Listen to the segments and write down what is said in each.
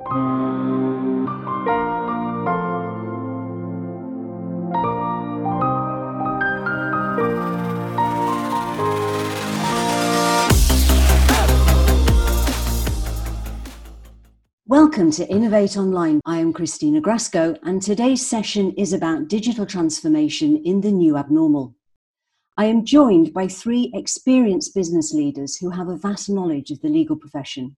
Welcome to Innovate Online. I am Christina Grasco, and today's session is about digital transformation in the new abnormal. I am joined by three experienced business leaders who have a vast knowledge of the legal profession.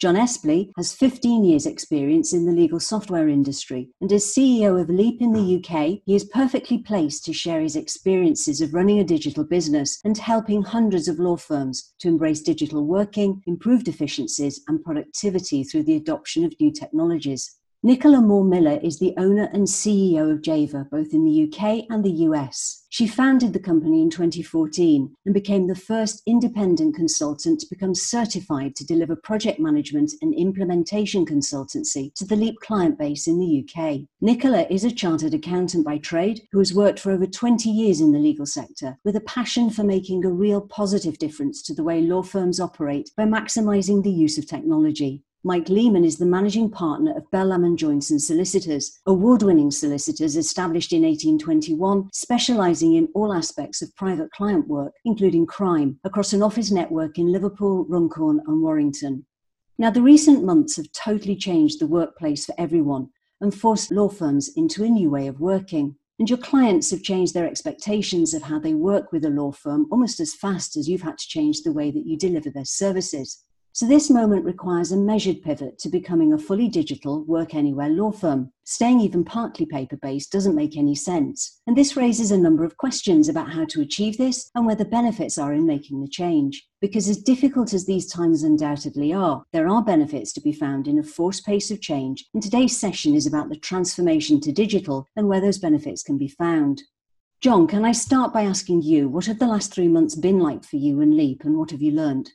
John Espley has 15 years' experience in the legal software industry, and as CEO of Leap in the UK, he is perfectly placed to share his experiences of running a digital business and helping hundreds of law firms to embrace digital working, improved efficiencies, and productivity through the adoption of new technologies. Nicola Moore Miller is the owner and CEO of Java, both in the UK and the US. She founded the company in 2014 and became the first independent consultant to become certified to deliver project management and implementation consultancy to the Leap client base in the UK. Nicola is a chartered accountant by trade who has worked for over 20 years in the legal sector with a passion for making a real positive difference to the way law firms operate by maximising the use of technology. Mike Lehman is the managing partner of Bell Lamb & Joynson Solicitors, award winning solicitors established in 1821, specialising in all aspects of private client work, including crime, across an office network in Liverpool, Runcorn, and Warrington. Now, the recent months have totally changed the workplace for everyone and forced law firms into a new way of working. And your clients have changed their expectations of how they work with a law firm almost as fast as you've had to change the way that you deliver their services. So, this moment requires a measured pivot to becoming a fully digital, work anywhere law firm. Staying even partly paper based doesn't make any sense. And this raises a number of questions about how to achieve this and where the benefits are in making the change. Because, as difficult as these times undoubtedly are, there are benefits to be found in a forced pace of change. And today's session is about the transformation to digital and where those benefits can be found. John, can I start by asking you, what have the last three months been like for you and Leap, and what have you learned?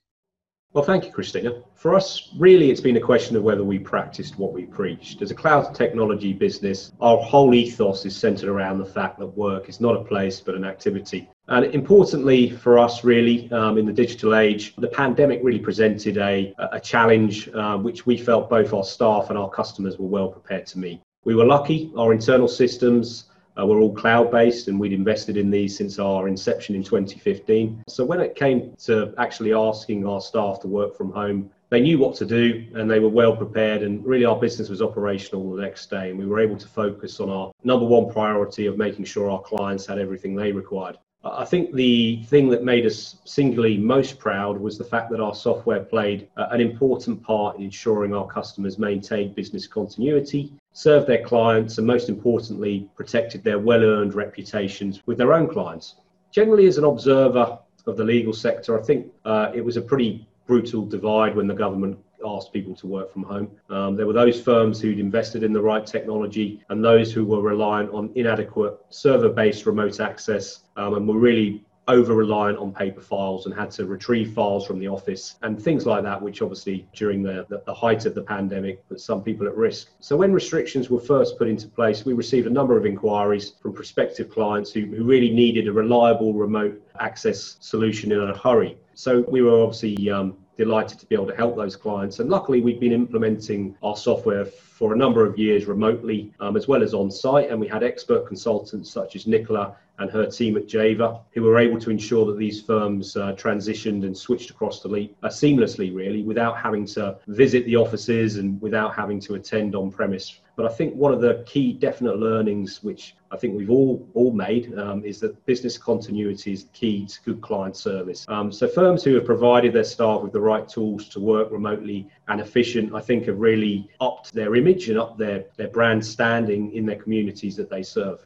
Well, thank you, Christina. For us, really, it's been a question of whether we practiced what we preached. As a cloud technology business, our whole ethos is centered around the fact that work is not a place but an activity. And importantly for us, really, um, in the digital age, the pandemic really presented a, a challenge uh, which we felt both our staff and our customers were well prepared to meet. We were lucky, our internal systems uh, we're all cloud based and we'd invested in these since our inception in 2015. So when it came to actually asking our staff to work from home, they knew what to do and they were well prepared and really our business was operational the next day and we were able to focus on our number one priority of making sure our clients had everything they required. I think the thing that made us singularly most proud was the fact that our software played uh, an important part in ensuring our customers maintained business continuity, served their clients, and most importantly, protected their well earned reputations with their own clients. Generally, as an observer of the legal sector, I think uh, it was a pretty brutal divide when the government asked people to work from home. Um, there were those firms who'd invested in the right technology and those who were reliant on inadequate server based remote access um, and were really over reliant on paper files and had to retrieve files from the office and things like that, which obviously during the, the, the, height of the pandemic put some people at risk. So when restrictions were first put into place, we received a number of inquiries from prospective clients who, who really needed a reliable remote access solution in a hurry. So we were obviously um, delighted to be able to help those clients. And luckily, we've been implementing our software for a number of years remotely um, as well as on site. And we had expert consultants such as Nicola and her team at Java who were able to ensure that these firms uh, transitioned and switched across the Leap uh, seamlessly, really, without having to visit the offices and without having to attend on premise but I think one of the key definite learnings, which I think we've all all made, um, is that business continuity is key to good client service. Um, so firms who have provided their staff with the right tools to work remotely and efficient, I think, have really upped their image and upped their their brand standing in their communities that they serve.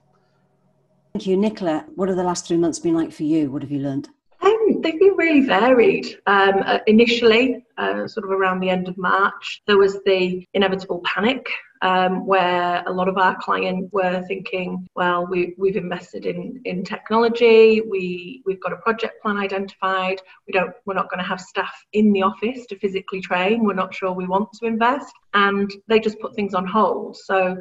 Thank you, Nicola. What have the last three months been like for you? What have you learned? Um, they've been really varied. Um, uh, initially, uh, sort of around the end of March, there was the inevitable panic um, where a lot of our clients were thinking, well, we, we've invested in, in technology, we, we've got a project plan identified, we don't, we're not going to have staff in the office to physically train, we're not sure we want to invest, and they just put things on hold. So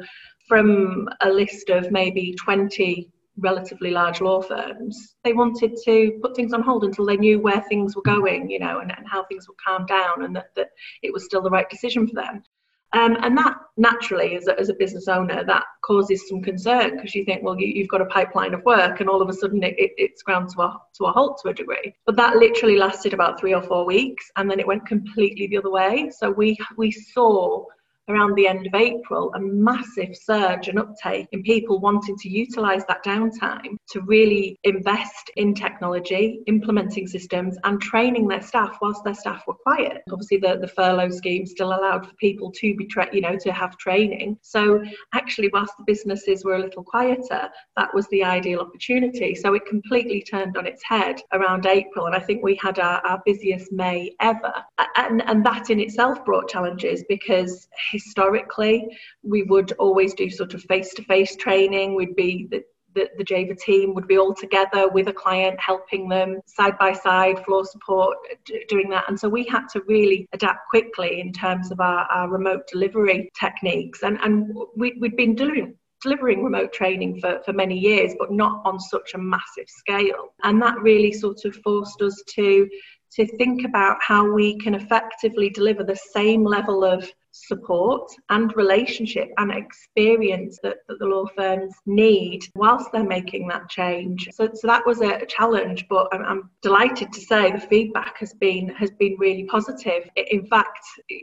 from a list of maybe 20 relatively large law firms, they wanted to put things on hold until they knew where things were going, you know, and, and how things would calm down and that, that it was still the right decision for them. Um, and that naturally, as a, as a business owner, that causes some concern because you think, well, you, have got a pipeline of work, and all of a sudden it, it, it's ground to a, to a halt to a degree. But that literally lasted about three or four weeks, and then it went completely the other way. So we we saw around the end of April a massive surge and uptake in people wanting to utilize that downtime to really invest in technology, implementing systems, and training their staff whilst their staff were quiet. Obviously, the, the furlough scheme still allowed for people to be, tra- you know, to have training. So actually, whilst the businesses were a little quieter, that was the ideal opportunity. So it completely turned on its head around April, and I think we had our, our busiest May ever. And, and that in itself brought challenges because historically, we would always do sort of face to face training. We'd be the, the, the Java team would be all together with a client, helping them side by side, floor support, d- doing that. And so we had to really adapt quickly in terms of our, our remote delivery techniques. And, and we, we'd been doing delivering remote training for, for many years, but not on such a massive scale. And that really sort of forced us to to think about how we can effectively deliver the same level of support and relationship and experience that, that the law firms need whilst they're making that change. So, so that was a, challenge, but I'm, I'm delighted to say the feedback has been has been really positive. In fact,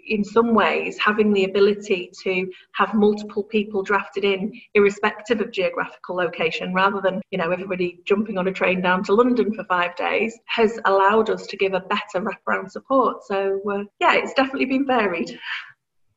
in some ways, having the ability to have multiple people drafted in, irrespective of geographical location, rather than you know everybody jumping on a train down to London for five days, has allowed us to give a better wraparound support. So uh, yeah, it's definitely been varied.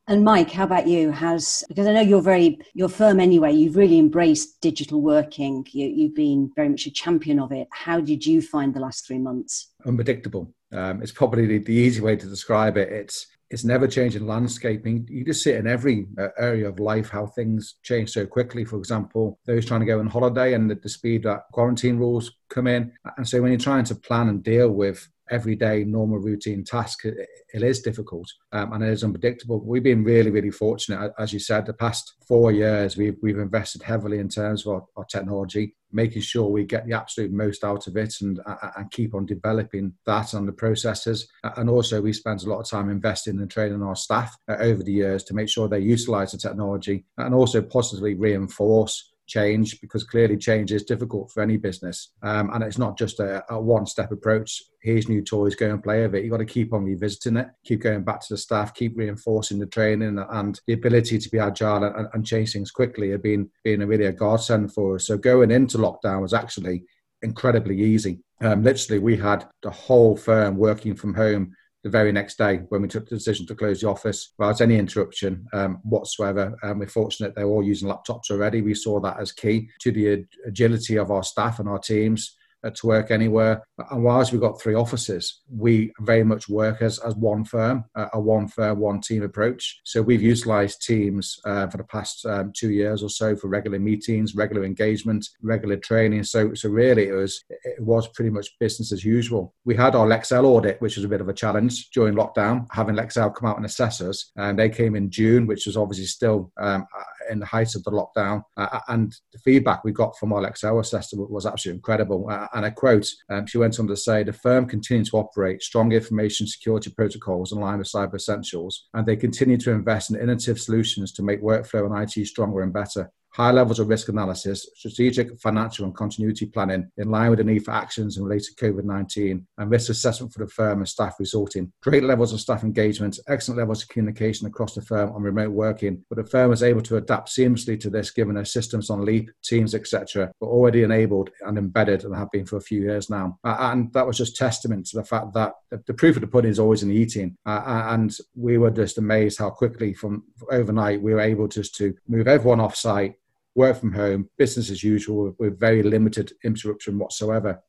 And Mike, how about you? How's because I know you're very your firm anyway. You've really embraced digital working. You, have been very much a champion of it. How did you find the last three months? Unpredictable. Um, it's probably the, the, easy way to describe it. It's it's never changing landscaping. You just see it in every uh, area of life how things change so quickly. For example, those trying to go on holiday and the, the speed that quarantine rules come in, and so when you're trying to plan and deal with everyday normal routine task it, it is difficult um, and it is unpredictable we've been really really fortunate as you said the past four years we've, we've invested heavily in terms of our, our technology making sure we get the absolute most out of it and, and keep on developing that and the processes. And also we spent a lot of time investing and training our staff uh, over the years to make sure they utilize the technology and also positively reinforce change because clearly change is difficult for any business. Um, and it's not just a, a one step approach. Here's new toys, go and play with it. You've got to keep on revisiting it, keep going back to the staff, keep reinforcing the training and the ability to be agile and, and change things quickly have been, been a really a godsend for us. So going into lockdown was actually incredibly easy. Um, literally, we had the whole firm working from home the very next day when we took the decision to close the office without any interruption um, whatsoever. And we're fortunate they're all using laptops already. We saw that as key to the agility of our staff and our teams to work anywhere. And whilst we've got three offices, we very much work as, as one firm, a one firm, one team approach. So we've utilized teams uh, for the past um, two years or so for regular meetings, regular engagement, regular training. So, so really it was, it was pretty much business as usual. We had our Lexcel audit, which was a bit of a challenge during lockdown, having Lexcel come out and assess us. And they came in June, which was obviously still um, in the height of the lockdown. Uh, and the feedback we got from our Lexcel assessor was absolutely incredible. Uh, and I quote, um, she went on to say, the firm continues to operate strong information security protocols in line with cyber essentials, and they continue to invest in innovative solutions to make workflow and IT stronger and better high levels of risk analysis, strategic, financial, and continuity planning in line with the need for actions in relation to COVID 19, and risk assessment for the firm and staff resulting. Great levels of staff engagement, excellent levels of communication across the firm on remote working, but the firm was able to adapt seamlessly to this given their systems on Leap, Teams, etc., were already enabled and embedded and have been for a few years now. Uh, and that was just testament to the fact that the proof of the pudding is always in the eating. Uh, and we were just amazed how quickly from overnight we were able just to move everyone off site work from home, business as usual, with very limited interruption whatsoever.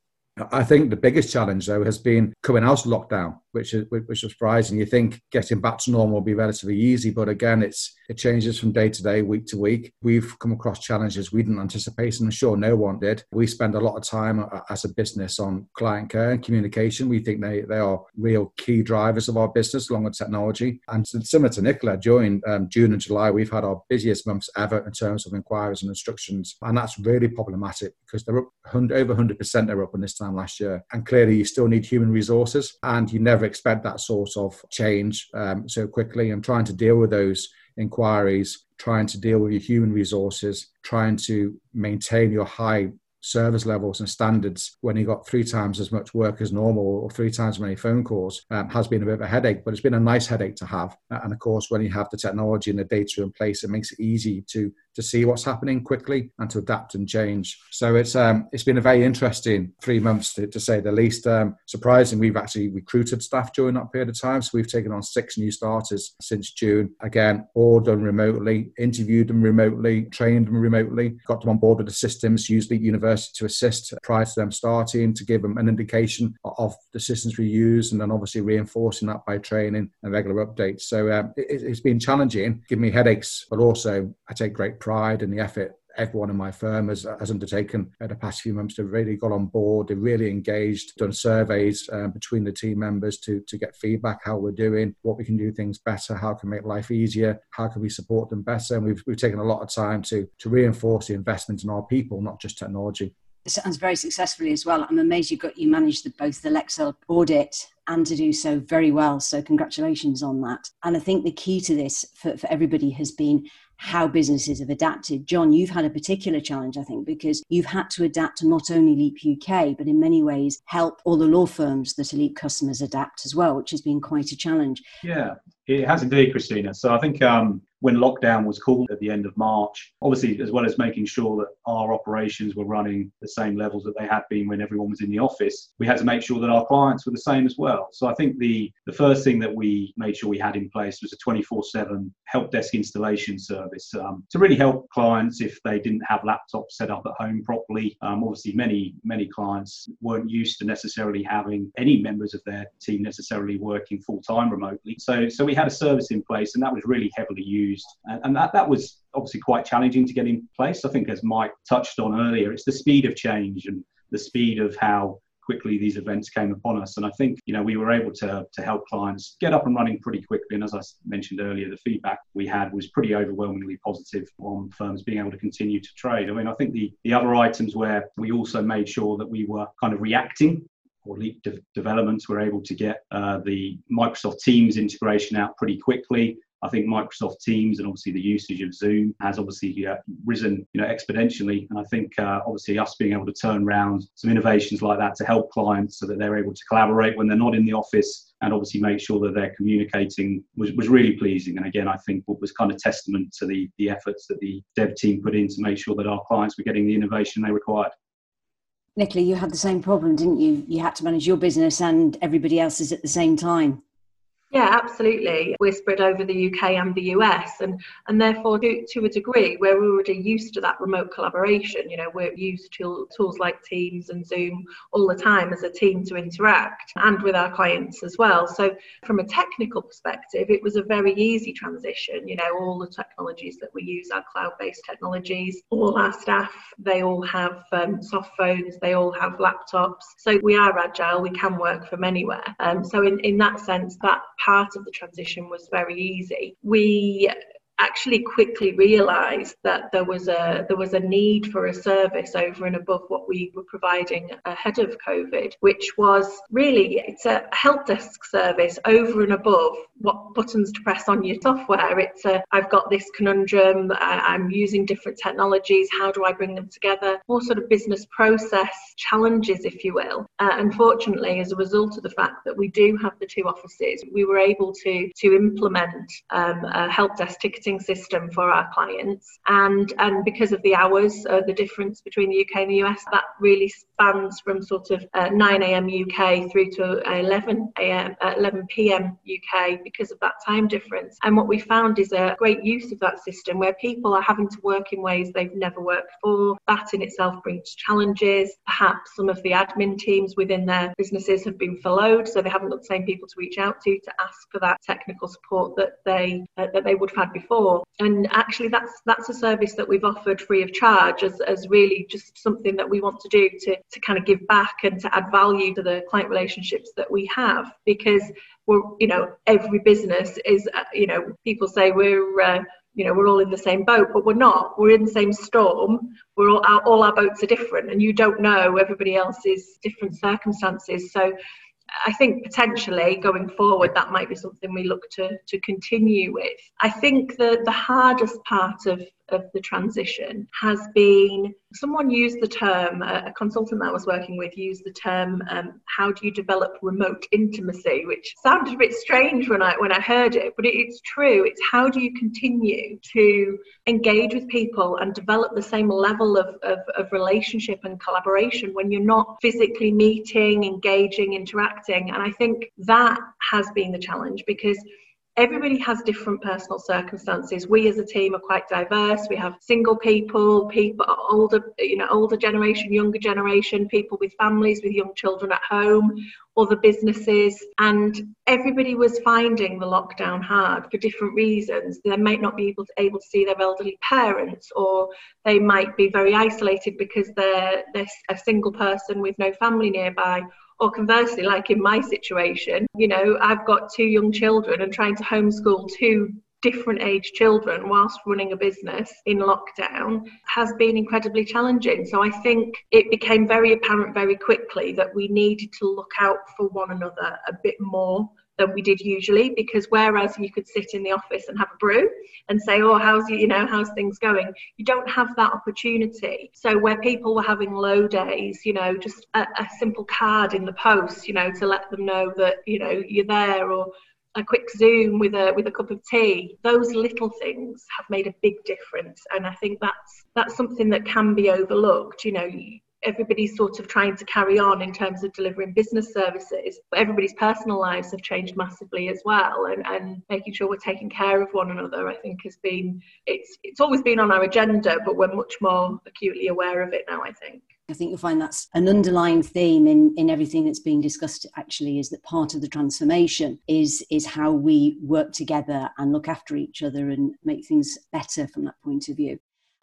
I think the biggest challenge, though, has been coming out of lockdown which is which is surprising. You think getting back to normal will be relatively easy, but again, it's it changes from day to day, week to week. We've come across challenges we didn't anticipate, and I'm sure no one did. We spend a lot of time uh, as a business on client care and communication. We think they they are real key drivers of our business, along with technology. And similar to Nicola, during um, June and July, we've had our busiest months ever in terms of inquiries and instructions, and that's really problematic because they're up over 100% they're up on this time last year, and clearly you still need human resources, and you never never expect that sort of change um, so quickly and trying to deal with those inquiries, trying to deal with your human resources, trying to maintain your high service levels and standards when you got three times as much work as normal or three times as many phone calls um, has been a bit of a headache, but it's been a nice headache to have. And of course, when you have the technology and the data in place, it makes it easy to to see what's happening quickly and to adapt and change. So it's um, it's been a very interesting three months to, to say the least. Um, surprising, we've actually recruited staff during that period of time. So we've taken on six new starters since June. Again, all done remotely, interviewed them remotely, trained them remotely, got them on board with the systems, used the university to assist prior to them starting to give them an indication of the systems we use, and then obviously reinforcing that by training and regular updates. So um, it, it's been challenging, giving me headaches, but also I take great pride in the effort everyone in my firm has, has undertaken the past few months to really got on board. They're really engaged, done surveys um, between the team members to, to get feedback, how we're doing, what we can do things better, how can we make life easier, how can we support them better. And we've, we've taken a lot of time to, to reinforce the investment in our people, not just technology. It sounds very successfully as well. I'm amazed you got you managed the, both the Lexcel audit and to do so very well. So congratulations on that. And I think the key to this for, for everybody has been how businesses have adapted. John, you've had a particular challenge, I think, because you've had to adapt to not only Leap UK, but in many ways help all the law firms that are Leap customers adapt as well, which has been quite a challenge. Yeah, it has indeed, Christina. So I think um, when lockdown was called at the end of March, obviously, as well as making sure that our operations were running the same levels that they had been when everyone was in the office, we had to make sure that our clients were the same as well. So I think the, the first thing that we made sure we had in place was a 24 7 help desk installation service um, to really help clients if they didn't have laptops set up at home properly. Um, obviously, many, many clients weren't used to necessarily having any members of their team necessarily working full time remotely. So, so we had a service in place, and that was really heavily used. And, and that, that was obviously quite challenging to get in place. I think, as Mike touched on earlier, it's the speed of change and the speed of how quickly these events came upon us. And I think, you know, we were able to, to help clients get up and running pretty quickly. And as I mentioned earlier, the feedback we had was pretty overwhelmingly positive on firms being able to continue to trade. I mean, I think the, the other items where we also made sure that we were kind of reacting or leap de- developments, we're able to get uh, the Microsoft Teams integration out pretty quickly. I think Microsoft Teams and obviously the usage of Zoom has obviously uh, risen, you know, exponentially. And I think uh, obviously us being able to turn around some innovations like that to help clients so that they're able to collaborate when they're not in the office and obviously make sure that they're communicating was, was really pleasing. And again, I think what was kind of testament to the, the efforts that the dev team put in to make sure that our clients were getting the innovation they required. Nicola, you had the same problem, didn't you? You had to manage your business and everybody else's at the same time. Yeah, absolutely. We're spread over the UK and the US, and and therefore, to, to a degree, we're already used to that remote collaboration. You know, we're used to tools like Teams and Zoom all the time as a team to interact, and with our clients as well. So, from a technical perspective, it was a very easy transition. You know, all the technologies that we use are cloud-based technologies. All our staff, they all have um, soft phones, they all have laptops. So we are agile. We can work from anywhere. Um, so in in that sense, that part of the transition was very easy. We actually quickly realized that there was a there was a need for a service over and above what we were providing ahead of covid which was really it's a help desk service over and above what buttons to press on your software. It's a i've got this conundrum I, am using different technologies how do i bring them together? More sort of business process challenges if you will. Uh, unfortunately as a result of the fact that we do have the two offices we were able to to implement um, a help desk ticketing system for our clients. And, and because of the hours, uh, the difference between the UK and the US, that really spans from sort of uh, 9 a.m. UK through to 11 a.m. Uh, 11 p.m. UK because of that time difference. And what we found is a great use of that system where people are having to work in ways they've never worked before. That in itself brings challenges. Perhaps some of the admin teams within their businesses have been furloughed, so they haven't got the same people to reach out to to ask for that technical support that they uh, that they would have had before before. And actually, that's that's a service that we've offered free of charge as, as really just something that we want to do to, to kind of give back and to add value to the client relationships that we have because we're, you know, every business is, uh, you know, people say we're, uh, you know, we're all in the same boat, but we're not. We're in the same storm. We're all our, all our boats are different, and you don't know everybody else's different circumstances. So I think potentially going forward, that might be something we look to, to continue with. I think the, the hardest part of of the transition has been someone used the term a, consultant that I was working with used the term um, how do you develop remote intimacy? Which sounded a bit strange when I when I heard it but it, it's true. It's how do you continue to engage with people and develop the same level of, of, of relationship and collaboration when you're not physically meeting engaging interacting? And I think that has been the challenge because everybody has different personal circumstances. We as a team are quite diverse. We have single people people older you know older generation younger generation people with families with young children at home other businesses. And everybody was finding the lockdown hard for different reasons. They might not be able to, able to see their elderly parents or they might be very isolated because they're, they're a single person with no family nearby or conversely, like in my situation, you know, I've got two young children and trying to homeschool two different age children whilst running a business in lockdown has been incredibly challenging. So I think it became very apparent very quickly that we needed to look out for one another a bit more than we did usually because whereas you could sit in the office and have a brew and say oh how's you know how's things going? You don't have that opportunity. So where people were having low days you know just a, a simple card in the post you know to let them know that you know you're there or a quick zoom with a with a cup of tea those little things have made a big difference. And i think that's that's something that can be overlooked you know everybody's sort of trying to carry on in terms of delivering business services but everybody's personal lives have changed massively as well and, and making sure we're taking care of one another i think has been it's it's always been on our agenda but we're much more acutely aware of it now i think I think you'll find that's an underlying theme in, in everything that's being discussed actually is that part of the transformation is is how we work together and look after each other and make things better from that point of view.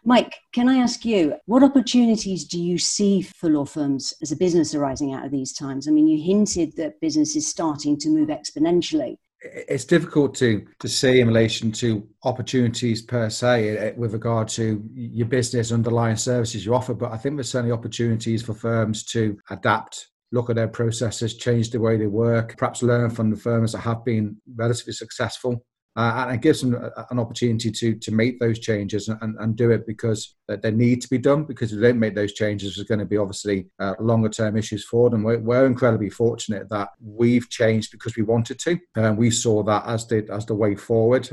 Mike, can I ask you, what opportunities do you see for law firms as a business arising out of these times? I mean, you hinted that business is starting to move exponentially. It's difficult to, to see in relation to opportunities per se eh, with regard to your business underlying services you offer, but I think there's certainly opportunities for firms to adapt look at their processes, change the way they work, perhaps learn from the firms that have been relatively successful uh, and it gives them an opportunity to to make those changes and, and do it because they need to be done because if they don't make those changes there's going to be obviously uh, longer term issues for them. We're, we're, incredibly fortunate that we've changed because we wanted to and we saw that as the as the way forward.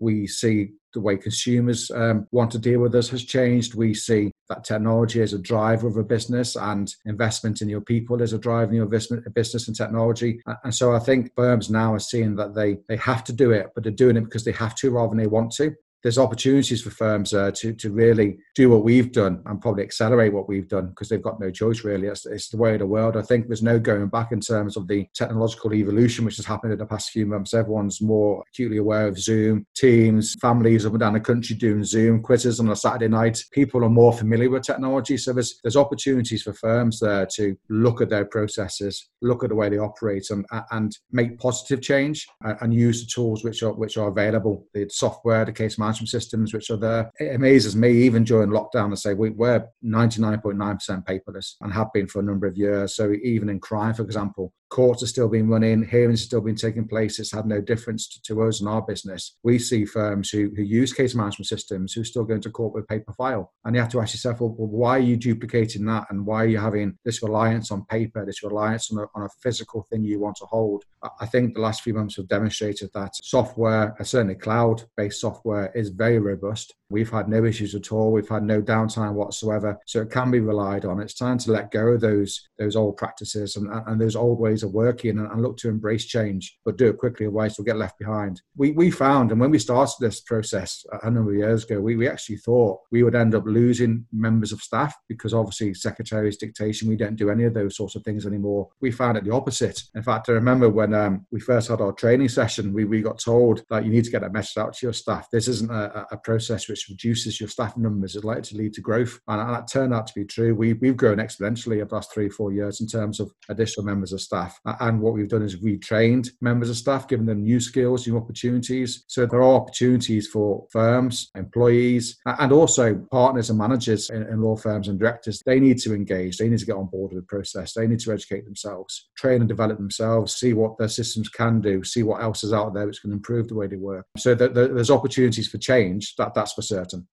We see the way consumers um, want to deal with us has changed. We see that technology as a driver of a business and investment in your people is a driver in your business and technology. And so I think firms now are seeing that they, they have to do it, but they're doing it because they have to rather than they want to there's opportunities for firms uh, to to really do what we've done and probably accelerate what we've done because they've got no choice really. It's, it's, the way of the world. I think there's no going back in terms of the technological evolution which has happened in the past few months. Everyone's more acutely aware of Zoom, Teams, families up and down the country doing Zoom quizzes on a Saturday night. People are more familiar with technology, so there's there's opportunities for firms there to look at their processes, look at the way they operate, and and make positive change and use the tools which are which are available, the software, the case management management systems which are there. It amazes me, even during lockdown, to say we, we're 99.9% paperless and have been for a number of years. So even in crime, for example, courts are still being run in, hearings still being taking place. It's had no difference to, to us and our business. We see firms who, who use case management systems who are still going to court with paper file. And you have to ask yourself, well, well, why are you duplicating that? And why are you having this reliance on paper, this reliance on a, on a physical thing you want to hold? I think the last few months have demonstrated that software, certainly cloud based software, is very robust. We've had no issues at all. We've had no downtime whatsoever. So it can be relied on. It's time to let go of those, those old practices and, and those old ways of working and, and, look to embrace change, but do it quickly, otherwise we'll get left behind. We, we found, and when we started this process a number of years ago, we, we actually thought we would end up losing members of staff because obviously secretaries dictation, we don't do any of those sorts of things anymore. We found it the opposite. In fact, I remember when um, we first had our training session, we, we got told that you need to get a message out to your staff. This isn't a, a process which which reduces your staff numbers, is likely to lead to growth. And, that turned out to be true. We, we've grown exponentially over the last three, four years in terms of additional members of staff. And what we've done is retrained members of staff, given them new skills, new opportunities. So there are opportunities for firms, employees, and also partners and managers in, in law firms and directors. They need to engage. They need to get on board with the process. They need to educate themselves, train and develop themselves, see what their systems can do, see what else is out there which can improve the way they work. So there's opportunities for change. That that's for certain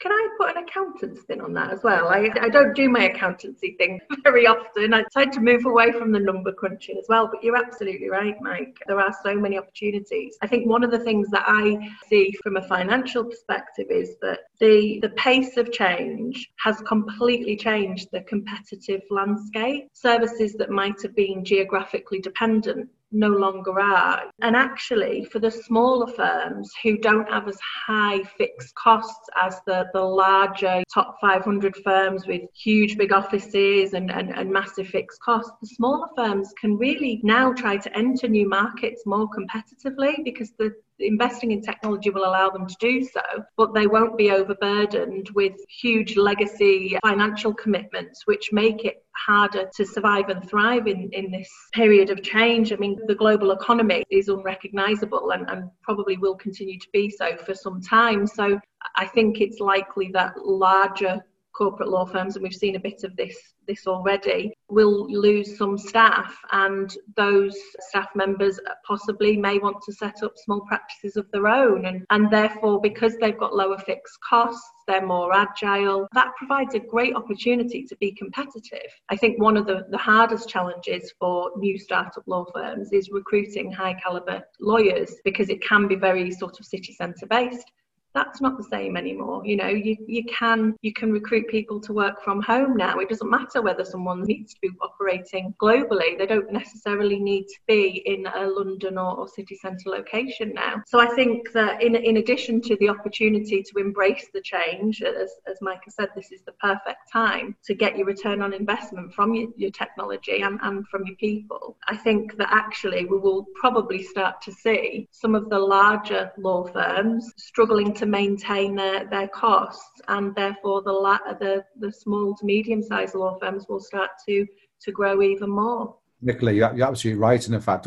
Can I put an accountant thing on that as well. I, I don't do my accountancy thing very often. I tend to move away from the number crunching as well. But you're absolutely right, Mike. There are so many opportunities. I think one of the things that I see from a financial perspective is that the, the pace of change has completely changed the competitive landscape. Services that might have been geographically dependent no longer are. And actually, for the smaller firms who don't have as high fixed costs as the, the larger top 500 firms with huge big offices and, and, and massive fixed costs, the smaller firms can really now try to enter new markets more competitively because the investing in technology will allow them to do so, but they won't be overburdened with huge legacy financial commitments, which make it harder to survive and thrive in, in this period of change. I mean, the global economy is unrecognizable and, and probably will continue to be so for some time. So I think it's likely that larger corporate law firms, and we've seen a bit of this this already, will lose some staff, and those staff members possibly may want to set up small practices of their own, and and therefore because they've got lower fixed costs, they're more agile. That provides a great opportunity to be competitive. I think one of the, the hardest challenges for new startup law firms is recruiting high caliber lawyers because it can be very sort of city centre based that's not the same anymore. You know you, you can you can recruit people to work from home now. It doesn't matter whether someone needs to be operating globally. They don't necessarily need to be in a london or, or city centre location now. So i think that in, in addition to the opportunity to embrace the change as, as micah said this is the perfect time to get your return on investment from your, your technology and, and from your people. I think that actually we will probably start to see some of the larger law firms struggling to maintain their, their costs, and therefore the, la- the, the small to medium sized law firms will start to, to grow even more. Nicola, you're, absolutely right. And in fact,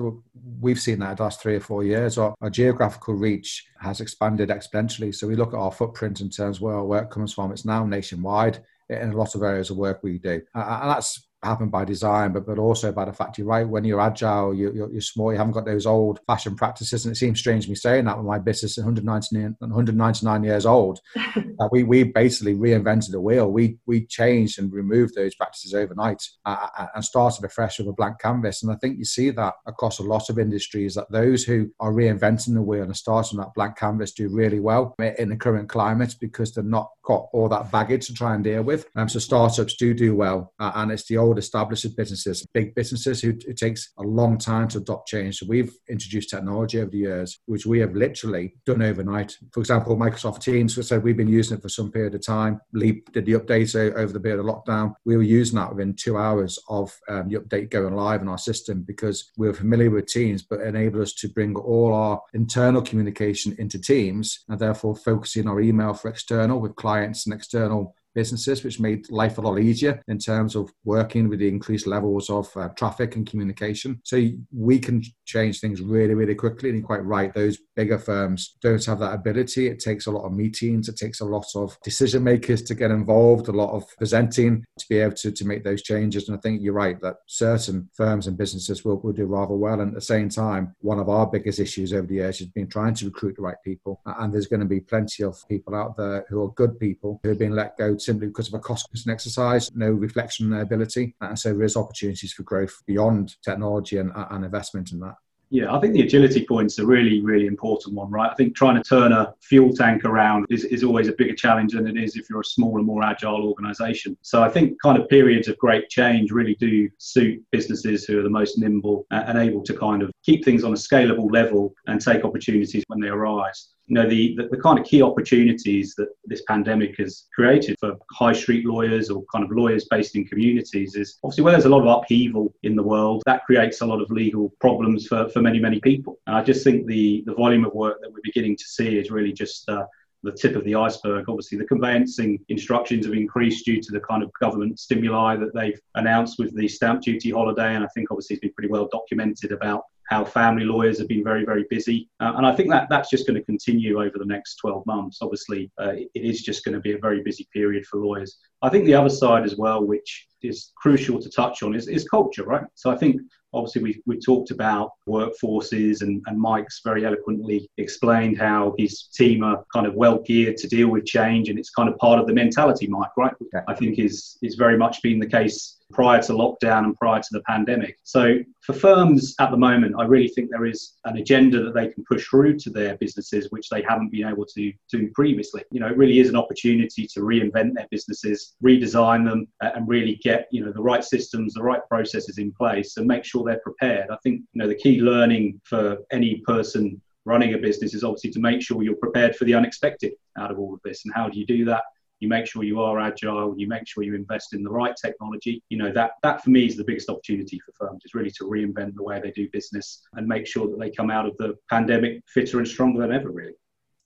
we've seen that the last three or four years. Our, our, geographical reach has expanded exponentially. So we look at our footprint in terms of where our work comes from. It's now nationwide in a lot of areas of work we do. And that's happen by design, but but also by the fact you're right. When you're agile, you're, you're, you're, small. You haven't got those old fashioned practices. And it seems strange me saying that when my business is 199, 199 years old. uh, we we basically reinvented the wheel. We we changed and removed those practices overnight uh, uh, and started afresh with a blank canvas. And I think you see that across a lot of industries that those who are reinventing the wheel and starting that blank canvas do really well in the current climate because they're not got all that baggage to try and deal with. Um, so startups do do well, uh, and it's the old established businesses, big businesses who it takes a long time to adopt change. So we've introduced technology over the years, which we have literally done overnight. For example, Microsoft Teams, said we've been using it for some period of time. Leap did the update over the period of lockdown. We were using that within two hours of um, the update going live in our system because we were familiar with Teams, but enabled us to bring all our internal communication into Teams and therefore focusing our email for external with clients and external businesses, which made life a lot easier in terms of working with the increased levels of uh, traffic and communication. So we can change things really, really quickly. And you're quite right, those bigger firms don't have that ability. It takes a lot of meetings, it takes a lot of decision makers to get involved, a lot of presenting to be able to, to make those changes. And I think you're right that certain firms and businesses will, will do rather well. And at the same time, one of our biggest issues over the years has been trying to recruit the right people. And there's going to be plenty of people out there who are good people who have been let go simply because of a cost cutting exercise, no reflection on their ability. And so there is opportunities for growth beyond technology and, uh, and investment in that. Yeah, I think the agility point's a really, really important one, right? I think trying to turn a fuel tank around is, is always a bigger challenge than it is if you're a smaller, more agile organization. So I think kind of periods of great change really do suit businesses who are the most nimble uh, and able to kind of keep things on a scalable level and take opportunities when they arise you know the, the, the, kind of key opportunities that this pandemic has created for high street lawyers or kind of lawyers based in communities is obviously where there's a lot of upheaval in the world that creates a lot of legal problems for, for many many people and i just think the the volume of work that we're beginning to see is really just uh, the tip of the iceberg. Obviously, the conveyancing instructions have increased due to the kind of government stimuli that they've announced with the stamp duty holiday. And I think obviously it's been pretty well documented about how family lawyers have been very, very busy. Uh, and I think that that's just going to continue over the next 12 months. Obviously, uh, it is just going to be a very busy period for lawyers. I think the other side as well, which is crucial to touch on, is, is culture, right? So I think obviously we we talked about workforces and, and Mike's very eloquently explained how his team are kind of well geared to deal with change and it's kind of part of the mentality, Mike, right? I think is is very much been the case prior to lockdown and prior to the pandemic. So for firms at the moment, I really think there is an agenda that they can push through to their businesses, which they haven't been able to do previously. You know, it really is an opportunity to reinvent their businesses, redesign them, uh, and really get you know the right systems, the right processes in place, and make sure they're prepared. I think you know the key learning for any person running a business is obviously to make sure you're prepared for the unexpected out of all of this. And how do you do that? You make sure you are agile. You make sure you invest in the right technology. You know that that for me is the biggest opportunity for firms is really to reinvent the way they do business and make sure that they come out of the pandemic fitter and stronger than ever. Really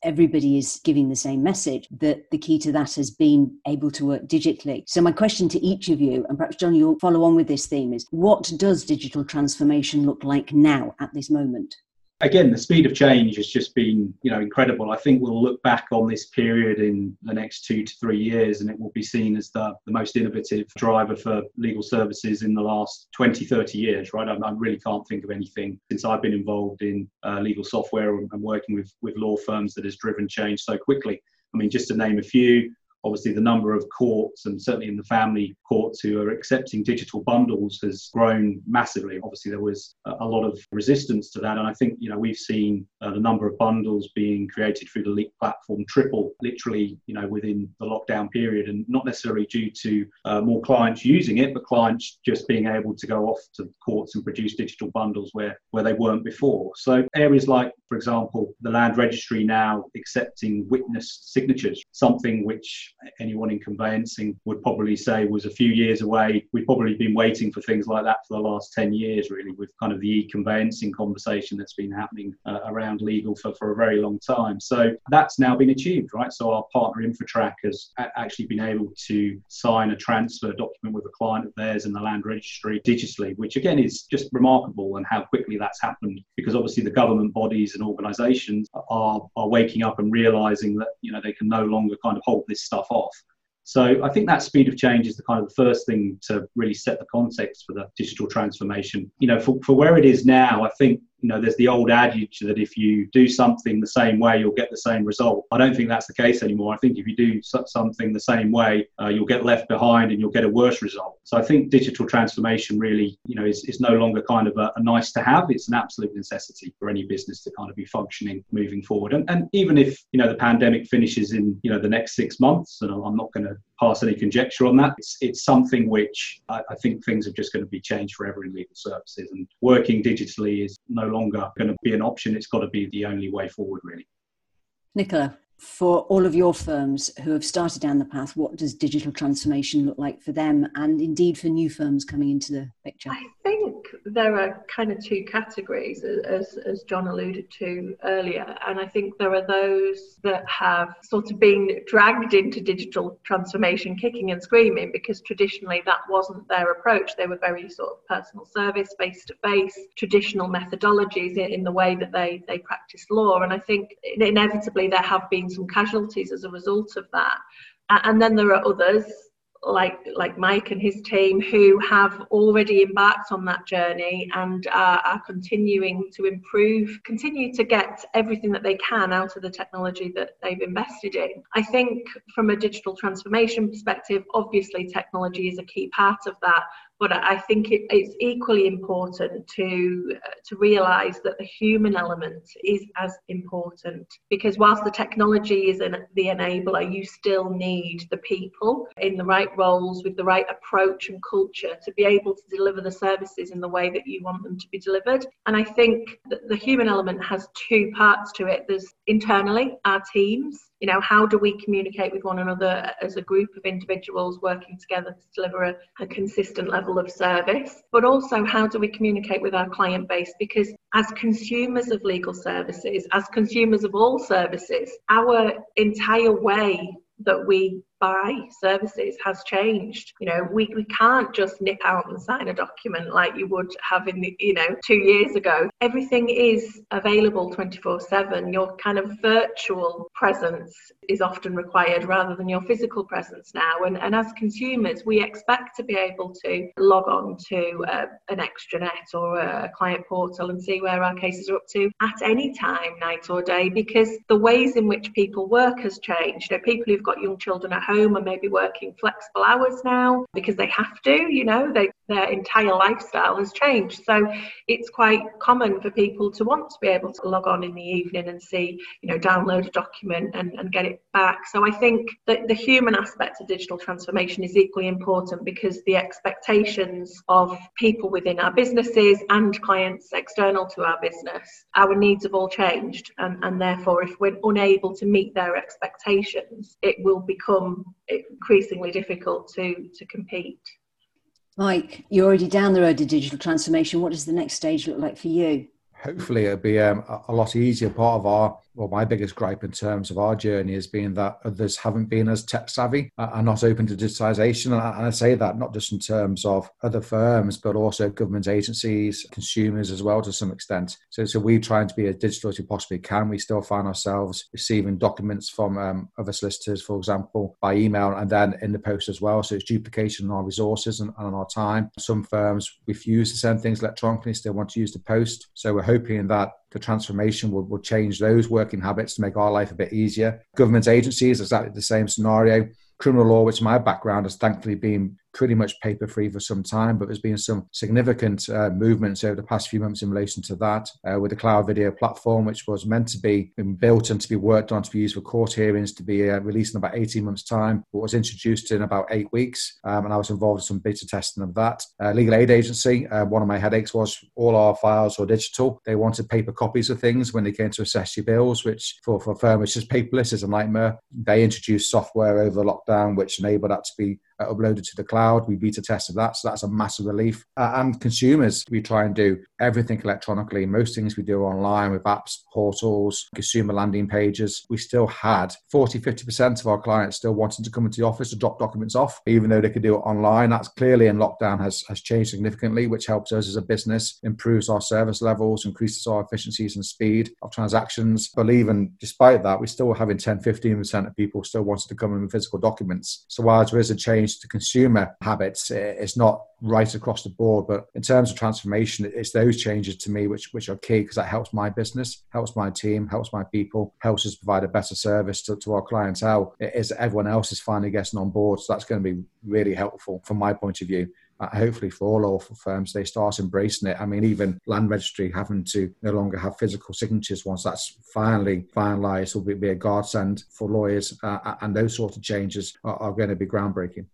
everybody is giving the same message that the key to that has been able to work digitally. So, my question to each of you, and perhaps John, you'll follow on with this theme, is what does digital transformation look like now at this moment? Again, the speed of change has just been, you know, incredible. I think we'll look back on this period in the next two to three years, and it will be seen as the, the most innovative driver for legal services in the last 20, 30 years, right? I, I really can't think of anything since I've been involved in uh, legal software and, and working with, with law firms that has driven change so quickly. I mean, just to name a few, obviously the number of courts and certainly in the family courts who are accepting digital bundles has grown massively. Obviously there was a lot of resistance to that and I think you know we've seen uh, the number of bundles being created through the LEAP platform triple literally you know within the lockdown period and not necessarily due to uh, more clients using it but clients just being able to go off to courts and produce digital bundles where where they weren't before. So areas like for example the land registry now accepting witness signatures something which anyone in conveyancing would probably say was a few years away. We've probably been waiting for things like that for the last 10 years, really, with kind of the e conveyancing conversation that's been happening uh, around legal for, for a very long time. So that's now been achieved, right? So our partner InfoTrack has actually been able to sign a transfer document with a client of theirs in the land registry digitally, which again is just remarkable and how quickly that's happened because obviously the government bodies and organizations are, are waking up and realizing that, you know, they can no longer kind of hold this stuff stuff off. So I think that speed of change is the kind of the first thing to really set the context for the digital transformation. You know, for, for where it is now, I think you know, there's the old adage that if you do something the same way, you'll get the same result. I don't think that's the case anymore. I think if you do something the same way, uh, you'll get left behind and you'll get a worse result. So I think digital transformation really, you know, is, is no longer kind of a, a nice to have. It's an absolute necessity for any business to kind of be functioning moving forward. And, and even if, you know, the pandemic finishes in, you know, the next six months, and I'm not going to pass any conjecture on that. It's, it's something which I, I, think things are just going to be changed forever in legal services, and working digitally is no longer going to be an option. It's got to be the only way forward, really. Nicola, for all of your firms who have started down the path, what does digital transformation look like for them and indeed for new firms coming into the picture? I think there are kind of two categories, as, as John alluded to earlier. And I think there are those that have sort of been dragged into digital transformation kicking and screaming because traditionally that wasn't their approach. They were very sort of personal service, face to face, traditional methodologies in, the way that they, they practice law. And I think inevitably there have been some casualties as a result of that. And then there are others like like Mike and his team who have already embarked on that journey and are continuing to improve, continue to get everything that they can out of the technology that they've invested in. I think from a digital transformation perspective, obviously technology is a key part of that, but I think it, it's equally important to uh, to realise that the human element is as important because whilst the technology is an, the enabler, you still need the people in the right roles with the right approach and culture to be able to deliver the services in the way that you want them to be delivered. And I think the human element has two parts to it. There's internally our teams You know, how do we communicate with one another as a group of individuals working together to deliver a, a consistent level of service? But also, how do we communicate with our client base? Because as consumers of legal services, as consumers of all services, our entire way that we buy services has changed. You know, we, we can't just nip out and sign a document like you would have in the, you know, two years ago. Everything is available 24 7. Your kind of virtual presence is often required rather than your physical presence now. And, and as consumers, we expect to be able to log on to uh, an extranet or a client portal and see where our cases are up to at any time, night or day, because the ways in which people work has changed. You know, people who've got young children at home and maybe working flexible hours now because they have to, you know, they, their entire lifestyle has changed. So it's quite common for people to want to be able to log on in the evening and see, you know, download a document and, and get it back. So I think that the human aspect of digital transformation is equally important because the expectations of people within our businesses and clients external to our business, our needs have all changed. And, and therefore, if we're unable to meet their expectations, it will become increasingly difficult to, to compete. Mike, you're already down the road to digital transformation. What does the next stage look like for you? Hopefully, it'll be um, a lot easier. Part of our well, my biggest gripe in terms of our journey has been that others haven't been as tech savvy and not open to digitization. And I say that not just in terms of other firms, but also government agencies, consumers as well to some extent. So, so we're trying to be as digital as we possibly can. We still find ourselves receiving documents from um, other solicitors, for example, by email and then in the post as well. So it's duplication on our resources and, and on our time. Some firms refuse to send things electronically, still want to use the post. So we're hoping that transformation will, will change those working habits to make our life a bit easier. Government agencies, exactly the same scenario. Criminal law, which my background, has thankfully been pretty much paper free for some time, but there's been some significant uh, movements over the past few months in relation to that uh, with the cloud video platform, which was meant to be built and to be worked on to be used for court hearings to be uh, released in about 18 months' time, but was introduced in about eight weeks. Um, and I was involved in some beta testing of that. Uh, Legal Aid Agency, uh, one of my headaches was all our files were digital. They wanted paper copies of things when they came to assess your bills, which for, for a firm which is paperless is a nightmare. They introduced software over the lockdown, which enabled that to be uh, uploaded to the cloud. We beta tested that, so that's a massive relief. Uh, and consumers, we try and do everything electronically. Most things we do online with apps, portals, consumer landing pages. We still had 40, 50% of our clients still wanting to come into the office to drop documents off, even though they could do it online. That's clearly in lockdown has, has changed significantly, which helps us as a business, improves our service levels, increases our efficiencies and speed of transactions. But even despite that, we're still having 10, 15% of people still wanting to come in with physical documents. So while there is a change change to consumer habits. It's not right across the board, but in terms of transformation, it's those changes to me which which are key because that helps my business, helps my team, helps my people, helps us provide a better service to, to our clientele. It is everyone else is finally getting on board, so that's going to be really helpful from my point of view. Uh, hopefully for all law firms they start embracing it i mean even land registry having to no longer have physical signatures once that's finally finalized will be, be a godsend for lawyers uh, and those sort of changes are, are going to be groundbreaking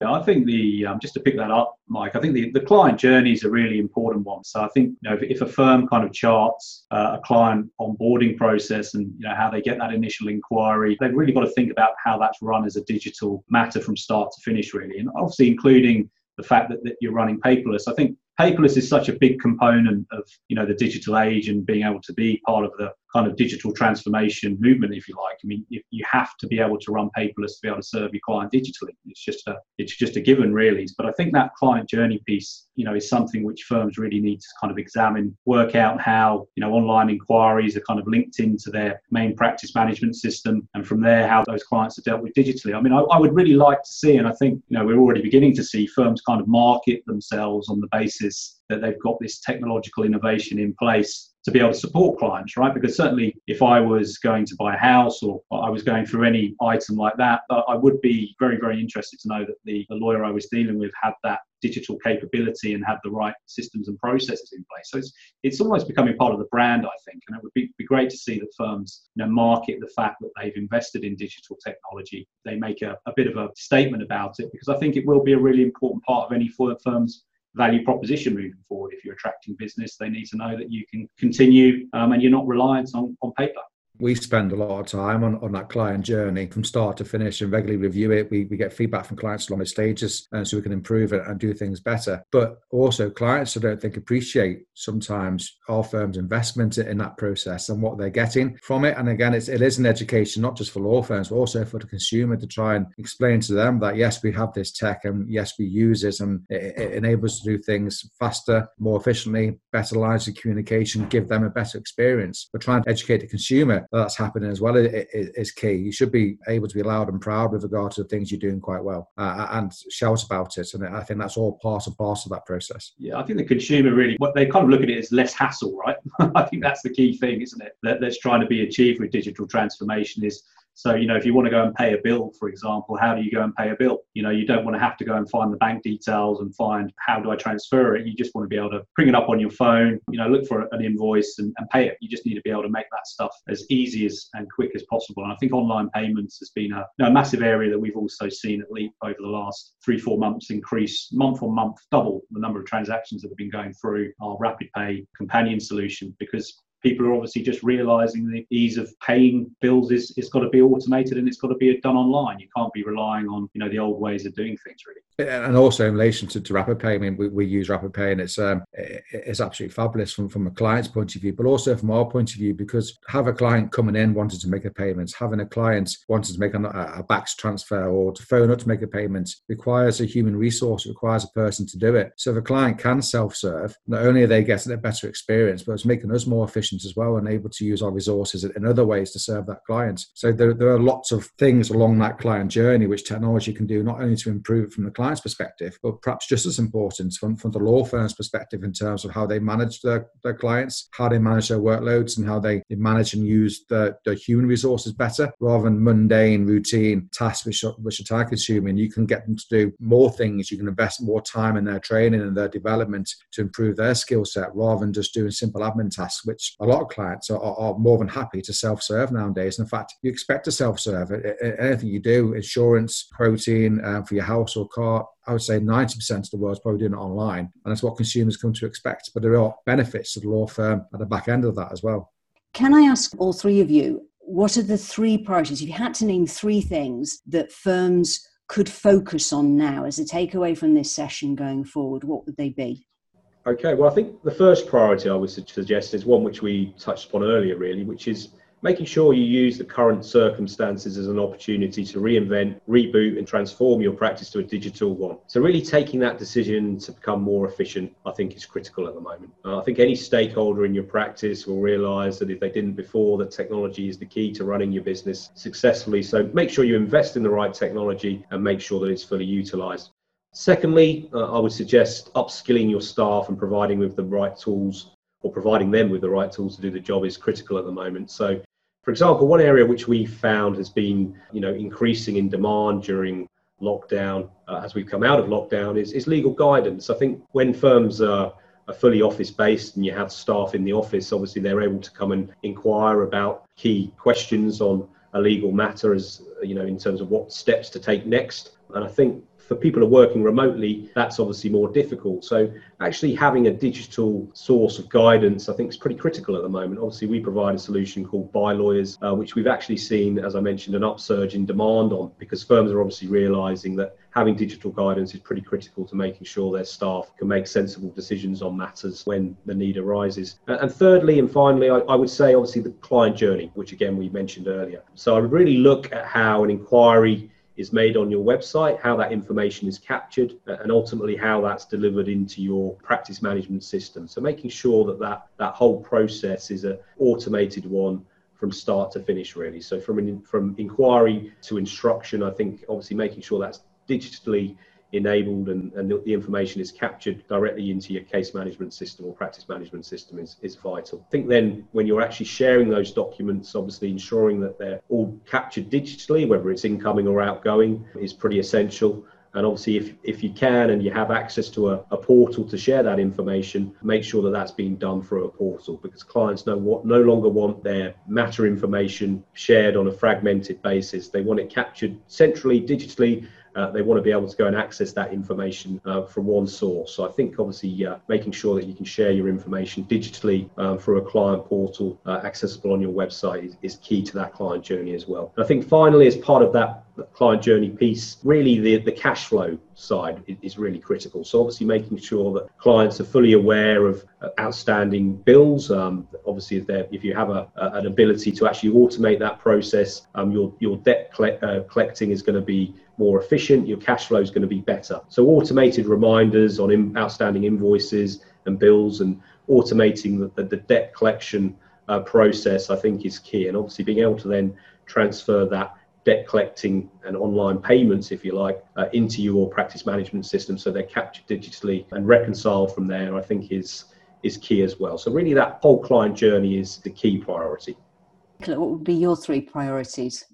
yeah, I think the um, just to pick that up, Mike. I think the, the client journey is a really important one. So I think you know if, if a firm kind of charts uh, a client onboarding process and you know how they get that initial inquiry, they've really got to think about how that's run as a digital matter from start to finish, really, and obviously including the fact that, that you're running paperless. I think paperless is such a big component of you know the digital age and being able to be part of the kind of digital transformation movement, if you like. I mean, you have to be able to run paperless to be able to serve your client digitally. It's just a it's just a given, really. But I think that client journey piece, you know, is something which firms really need to kind of examine, work out how you know online inquiries are kind of linked into their main practice management system, and from there how those clients are dealt with digitally. I mean, I, I would really like to see, and I think you know we're already beginning to see firms kind of market themselves on the basis that they've got this technological innovation in place to be able to support clients, right? Because certainly if I was going to buy a house or I was going through any item like that, uh, I would be very, very interested to know that the, the lawyer I was dealing with had that digital capability and had the right systems and processes in place. So it's, it's almost becoming part of the brand, I think. And it would be, be great to see that firms you know, market the fact that they've invested in digital technology. They make a, a bit of a statement about it because I think it will be a really important part of any firm's value proposition moving forward. If you're attracting business, they need to know that you can continue um, and you're not reliant on, on paper. We spend a lot of time on, on that client journey from start to finish and regularly review it. We, we get feedback from clients along the stages and so we can improve it and do things better. But also clients I don't think appreciate sometimes our firm's investment in that process and what they're getting from it. And again, it's, it is an education, not just for law firms, but also for the consumer to try and explain to them that yes, we have this tech and yes, we use it and it, it enables us to do things faster, more efficiently, better lines of communication, give them a better experience. We're trying to educate the consumer that's happening as well is, key. You should be able to be loud and proud with regard to the things you're doing quite well uh, and shout about it. And I think that's all part and parcel of that process. Yeah, I think the consumer really, what they kind of look at it as less hassle, right? I think that's the key thing, isn't it? That, that's trying to be achieved with digital transformation is so, you know, if you want to go and pay a bill, for example, how do you go and pay a bill? You know, you don't want to have to go and find the bank details and find how do I transfer it. You just want to be able to bring it up on your phone, you know, look for an invoice and, and pay it. You just need to be able to make that stuff as easy as and quick as possible. And I think online payments has been a, you know, a massive area that we've also seen at Leap over the last three, four months increase month on month, double the number of transactions that have been going through our Rapid Pay companion solution because people are obviously just realizing the ease of paying bills is it's got to be automated and it's got to be done online. You can't be relying on you know the old ways of doing things really. And also in relation to, to Rapid Pay, I mean, we, we use Rapid Pay and it's um, it's absolutely fabulous from, from a client's point of view, but also from our point of view because have a client coming in wanting to make a payment, having a client wanting to make a, a BACS transfer or to phone up to make a payment requires a human resource, it requires a person to do it. So if a client can self-serve, not only are they getting a better experience, but it's making us more efficient as well and able to use our resources in other ways to serve that client. So there, there are lots of things along that client journey which technology can do not only to improve from the client's perspective, but perhaps just as important from, from the law firm's perspective in terms of how they manage their, their clients, how they manage their workloads, and how they, manage and use the, human resources better rather than mundane, routine tasks which are, which are time consuming. You can get them to do more things. You can invest more time in their training and their development to improve their skill set rather than just doing simple admin tasks, which a lot of clients are, are more than happy to self-serve nowadays. In fact, you expect to self-serve. Anything you do, insurance, quoting um, for your house or car, I would say 90% of the world's probably doing it online. And that's what consumers come to expect. But there are benefits to the law firm at the back end of that as well. Can I ask all three of you, what are the three priorities? If you had to name three things that firms could focus on now as a takeaway from this session going forward, what would they be? Okay, well, I think the first priority I would suggest is one which we touched upon earlier, really, which is making sure you use the current circumstances as an opportunity to reinvent, reboot, and transform your practice to a digital one. So, really taking that decision to become more efficient, I think, is critical at the moment. Uh, I think any stakeholder in your practice will realize that if they didn't before, that technology is the key to running your business successfully. So, make sure you invest in the right technology and make sure that it's fully utilized. Secondly, uh, I would suggest upskilling your staff and providing with the right tools or providing them with the right tools to do the job is critical at the moment. So, for example, one area which we found has been, you know, increasing in demand during lockdown uh, as we've come out of lockdown is, is legal guidance. I think when firms are, are fully office based and you have staff in the office, obviously they're able to come and inquire about key questions on a legal matter as you know in terms of what steps to take next. And I think for people are working remotely, that's obviously more difficult. So actually having a digital source of guidance, I think is pretty critical at the moment. Obviously, we provide a solution called Bylawyers, uh, which we've actually seen, as I mentioned, an upsurge in demand on because firms are obviously realizing that having digital guidance is pretty critical to making sure their staff can make sensible decisions on matters when the need arises. And thirdly and finally, I, I would say obviously the client journey, which again we mentioned earlier. So I would really look at how an inquiry is made on your website, how that information is captured, uh, and ultimately how that's delivered into your practice management system. So making sure that that, that whole process is an automated one from start to finish, really. So from an, from inquiry to instruction, I think obviously making sure that's digitally enabled and, and the information is captured directly into your case management system or practice management system is, is vital. I think then when you're actually sharing those documents, obviously ensuring that they're all captured digitally, whether it's incoming or outgoing, is pretty essential. And obviously, if, if you can and you have access to a, a portal to share that information, make sure that that's being done through a portal because clients know what no longer want their matter information shared on a fragmented basis. They want it captured centrally, digitally, uh, they want to be able to go and access that information uh, from one source. So I think obviously uh, making sure that you can share your information digitally um, through a client portal uh, accessible on your website is, is, key to that client journey as well. And I think finally, as part of that client journey piece, really the, the cash flow side is really critical. So obviously making sure that clients are fully aware of uh, outstanding bills. Um, obviously, if, if you have a, a, an ability to actually automate that process, um, your your debt uh, collecting is going to be more efficient, your cash flow is going to be better. So, automated reminders on in, outstanding invoices and bills and automating the, the, the debt collection uh, process, I think, is key. And obviously, being able to then transfer that debt collecting and online payments, if you like, uh, into your practice management system so they're captured digitally and reconciled from there, I think is is key as well. So really that whole client journey is the key priority. What would be your three priorities?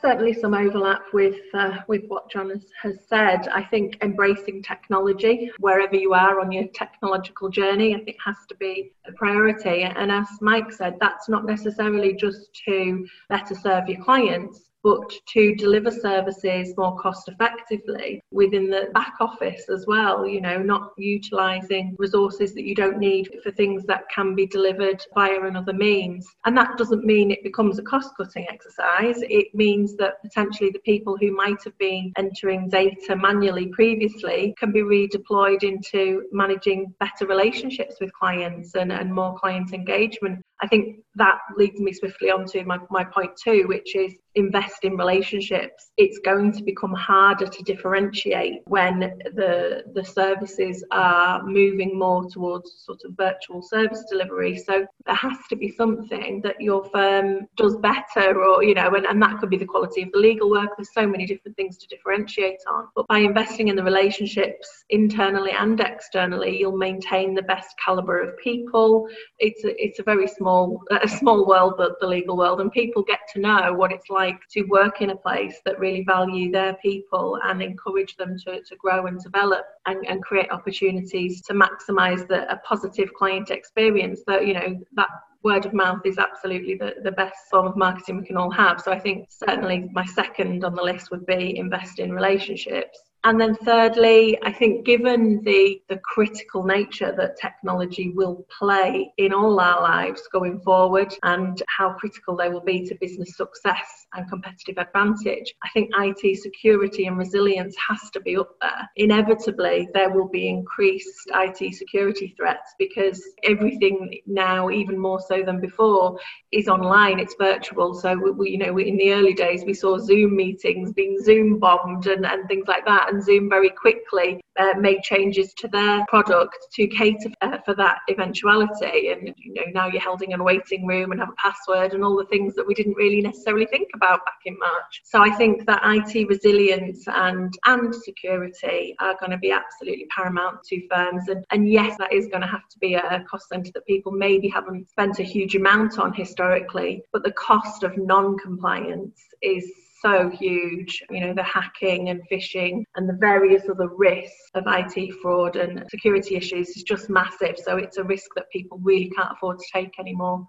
Certainly some overlap with uh, with what John has, has said. I think embracing technology wherever you are on your technological journey, I think has to be a priority. And as Mike said, that's not necessarily just to better serve your clients, but to deliver services more cost effectively within the back office as well, you know, not utilizing resources that you don't need for things that can be delivered via another means. And that doesn't mean it becomes a cost cutting exercise. It means that potentially the people who might have been entering data manually previously can be redeployed into managing better relationships with clients and, and more client engagement. I think that leads me swiftly on to my, my point two, which is invest in relationships. It's going to become harder to differentiate when the the services are moving more towards sort of virtual service delivery. So there has to be something that your firm does better or you know, and, and that could be the quality of the legal work. There's so many different things to differentiate on. But by investing in the relationships internally and externally, you'll maintain the best caliber of people. It's a it's a very small a small world, the, the legal world, and people get to know what it's like to work in a place that really value their people and encourage them to, to grow and develop and, and create opportunities to maximize the, a positive client experience that, you know, that word of mouth is absolutely the, the best form of marketing we can all have. So I think certainly my second on the list would be invest in relationships. And then thirdly, I think given the, the critical nature that technology will play in all our lives going forward and how critical they will be to business success and competitive advantage, I think IT security and resilience has to be up there. Inevitably, there will be increased IT security threats because everything now, even more so than before, is online, it's virtual. So, we, you know, in the early days, we saw Zoom meetings being Zoom bombed and, and things like that and Zoom very quickly uh, made changes to their product to cater uh, for that eventuality. And you know now you're held in a waiting room and have a password and all the things that we didn't really necessarily think about back in March. So I think that IT resilience and and security are going to be absolutely paramount to firms. And and yes, that is going to have to be a cost centre that people maybe haven't spent a huge amount on historically, but the cost of non-compliance is so huge. You know, the hacking and phishing and the various other risks of IT fraud and security issues is just massive. So it's a risk that people really can't afford to take anymore.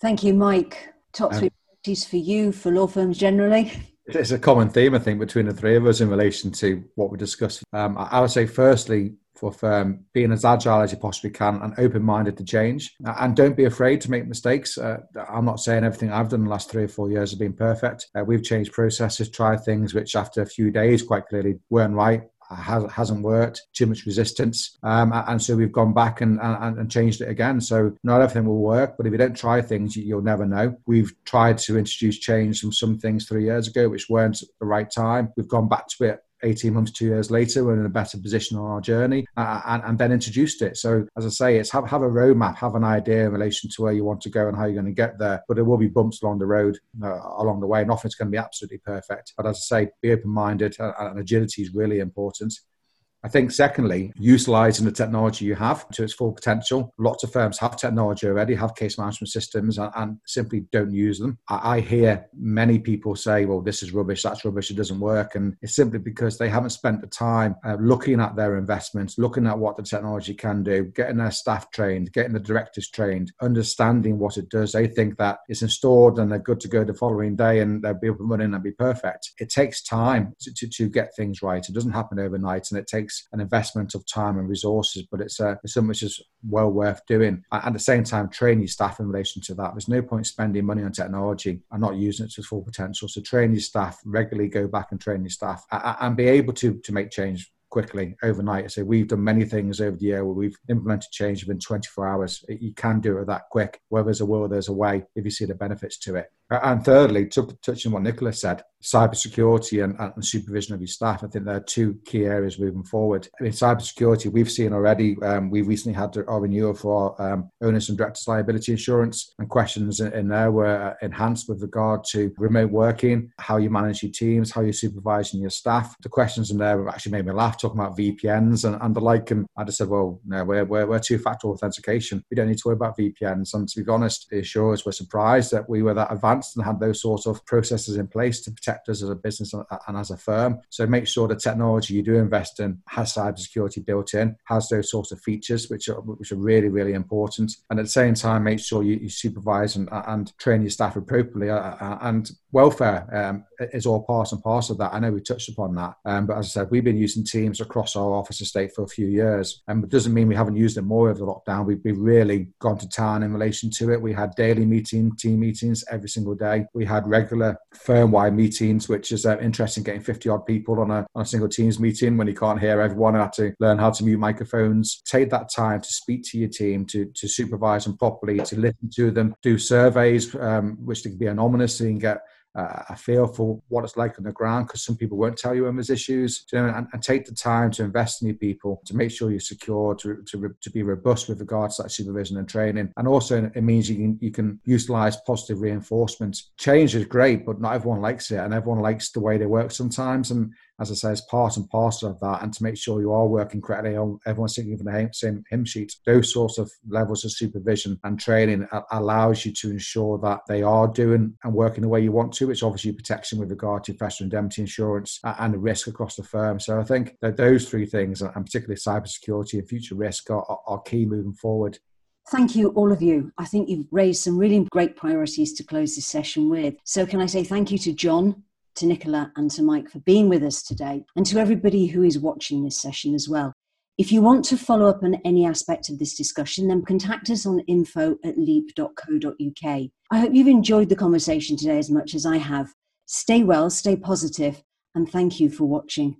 Thank you, Mike. Top three priorities for you, for law firms generally. It's a common theme, I think, between the three of us in relation to what we discussed. Um, I would say, firstly, for firm, being as agile as you possibly can and open-minded to change and don't be afraid to make mistakes uh, i'm not saying everything i've done the last three or four years has been perfect uh, we've changed processes tried things which after a few days quite clearly weren't right has, hasn't worked, too much resistance. Um, and so we've gone back and, and, and, changed it again. So not everything will work, but if you don't try things, you'll never know. We've tried to introduce change from some things three years ago, which weren't the right time. We've gone back to it 18 months, two years later, we're in a better position on our journey uh, and, and, then introduced it. So, as I say, it's have, have a roadmap, have an idea in relation to where you want to go and how you're going to get there. But there will be bumps along the road, uh, along the way. And nothing's going to be absolutely perfect. But as I say, be open minded uh, and agility is really important. I think, secondly, utilizing the technology you have to its full potential. Lots of firms have technology already, have case management systems, and, and simply don't use them. I, I, hear many people say, well, this is rubbish, that's rubbish, it doesn't work. And it's simply because they haven't spent the time uh, looking at their investments, looking at what the technology can do, getting their staff trained, getting the directors trained, understanding what it does. They think that it's installed and they're good to go the following day and they'll be up and running and be perfect. It takes time to, to, to get things right. It doesn't happen overnight and it takes an investment of time and resources, but it's, uh, it's something which is well worth doing. At the same time, train your staff in relation to that. There's no point spending money on technology and not using it to its full potential. So train your staff, regularly go back and train your staff and be able to, to make change quickly overnight. So we've done many things over the year where we've implemented change within 24 hours. You can do it that quick. Where there's a will, there's a way if you see the benefits to it. And thirdly, touching what Nicholas said, cybersecurity and, and supervision of your staff. I think there are two key areas moving forward. In cybersecurity, we've seen already, um, we recently had our renewal for our um, owners and directors liability insurance, and questions in, in there were uh, enhanced with regard to remote working, how you manage your teams, how you're supervising your staff. The questions in there actually made me laugh, talking about VPNs and, and the like. And I just said, well, no, we're, we're, we're two factor authentication. We don't need to worry about VPNs. And to be honest, the insurers were surprised that we were that advanced and had those sorts of processes in place to protect us as a business and as a firm. So make sure the technology you do invest in has cybersecurity built in, has those sorts of features which are which are really really important. And at the same time, make sure you, you supervise and, and train your staff appropriately. Uh, uh, and welfare um, is all part and parcel of that. I know we touched upon that, um, but as I said, we've been using Teams across our office estate for a few years, and it doesn't mean we haven't used it more over the lockdown. We've, we've really gone to town in relation to it. We had daily meeting, team meetings every single day. We had regular firm-wide meetings meetings, which is uh, interesting, getting 50 odd people on a, on a single Teams meeting when you can't hear everyone. I had to learn how to mute microphones. Take that time to speak to your team, to, to supervise them properly, to listen to them, do surveys, um, which can be anonymous so you can get uh, a feel for what it's like on the ground because some people won't tell you when there's issues you know, and, and, take the time to invest in your people to make sure you're secure to, to, to be robust with regards to that supervision and training. And also it means you can you can utilize positive reinforcement change is great but not everyone likes it and everyone likes the way they work sometimes. And as I say, as part and parcel of that, and to make sure you are working correctly, on everyone's singing from the same hymn sheet. Those sorts of levels of supervision and training allows you to ensure that they are doing and working the way you want to, which obviously protection with regard to professional indemnity insurance and the risk across the firm. So I think that those three things, and particularly cybersecurity and future risk, are, are key moving forward. Thank you, all of you. I think you've raised some really great priorities to close this session with. So, can I say thank you to John to Nicola and to Mike for being with us today, and to everybody who is watching this session as well. If you want to follow up on any aspect of this discussion, then contact us on info at leap.co.uk. I hope you've enjoyed the conversation today as much as I have. Stay well, stay positive, and thank you for watching.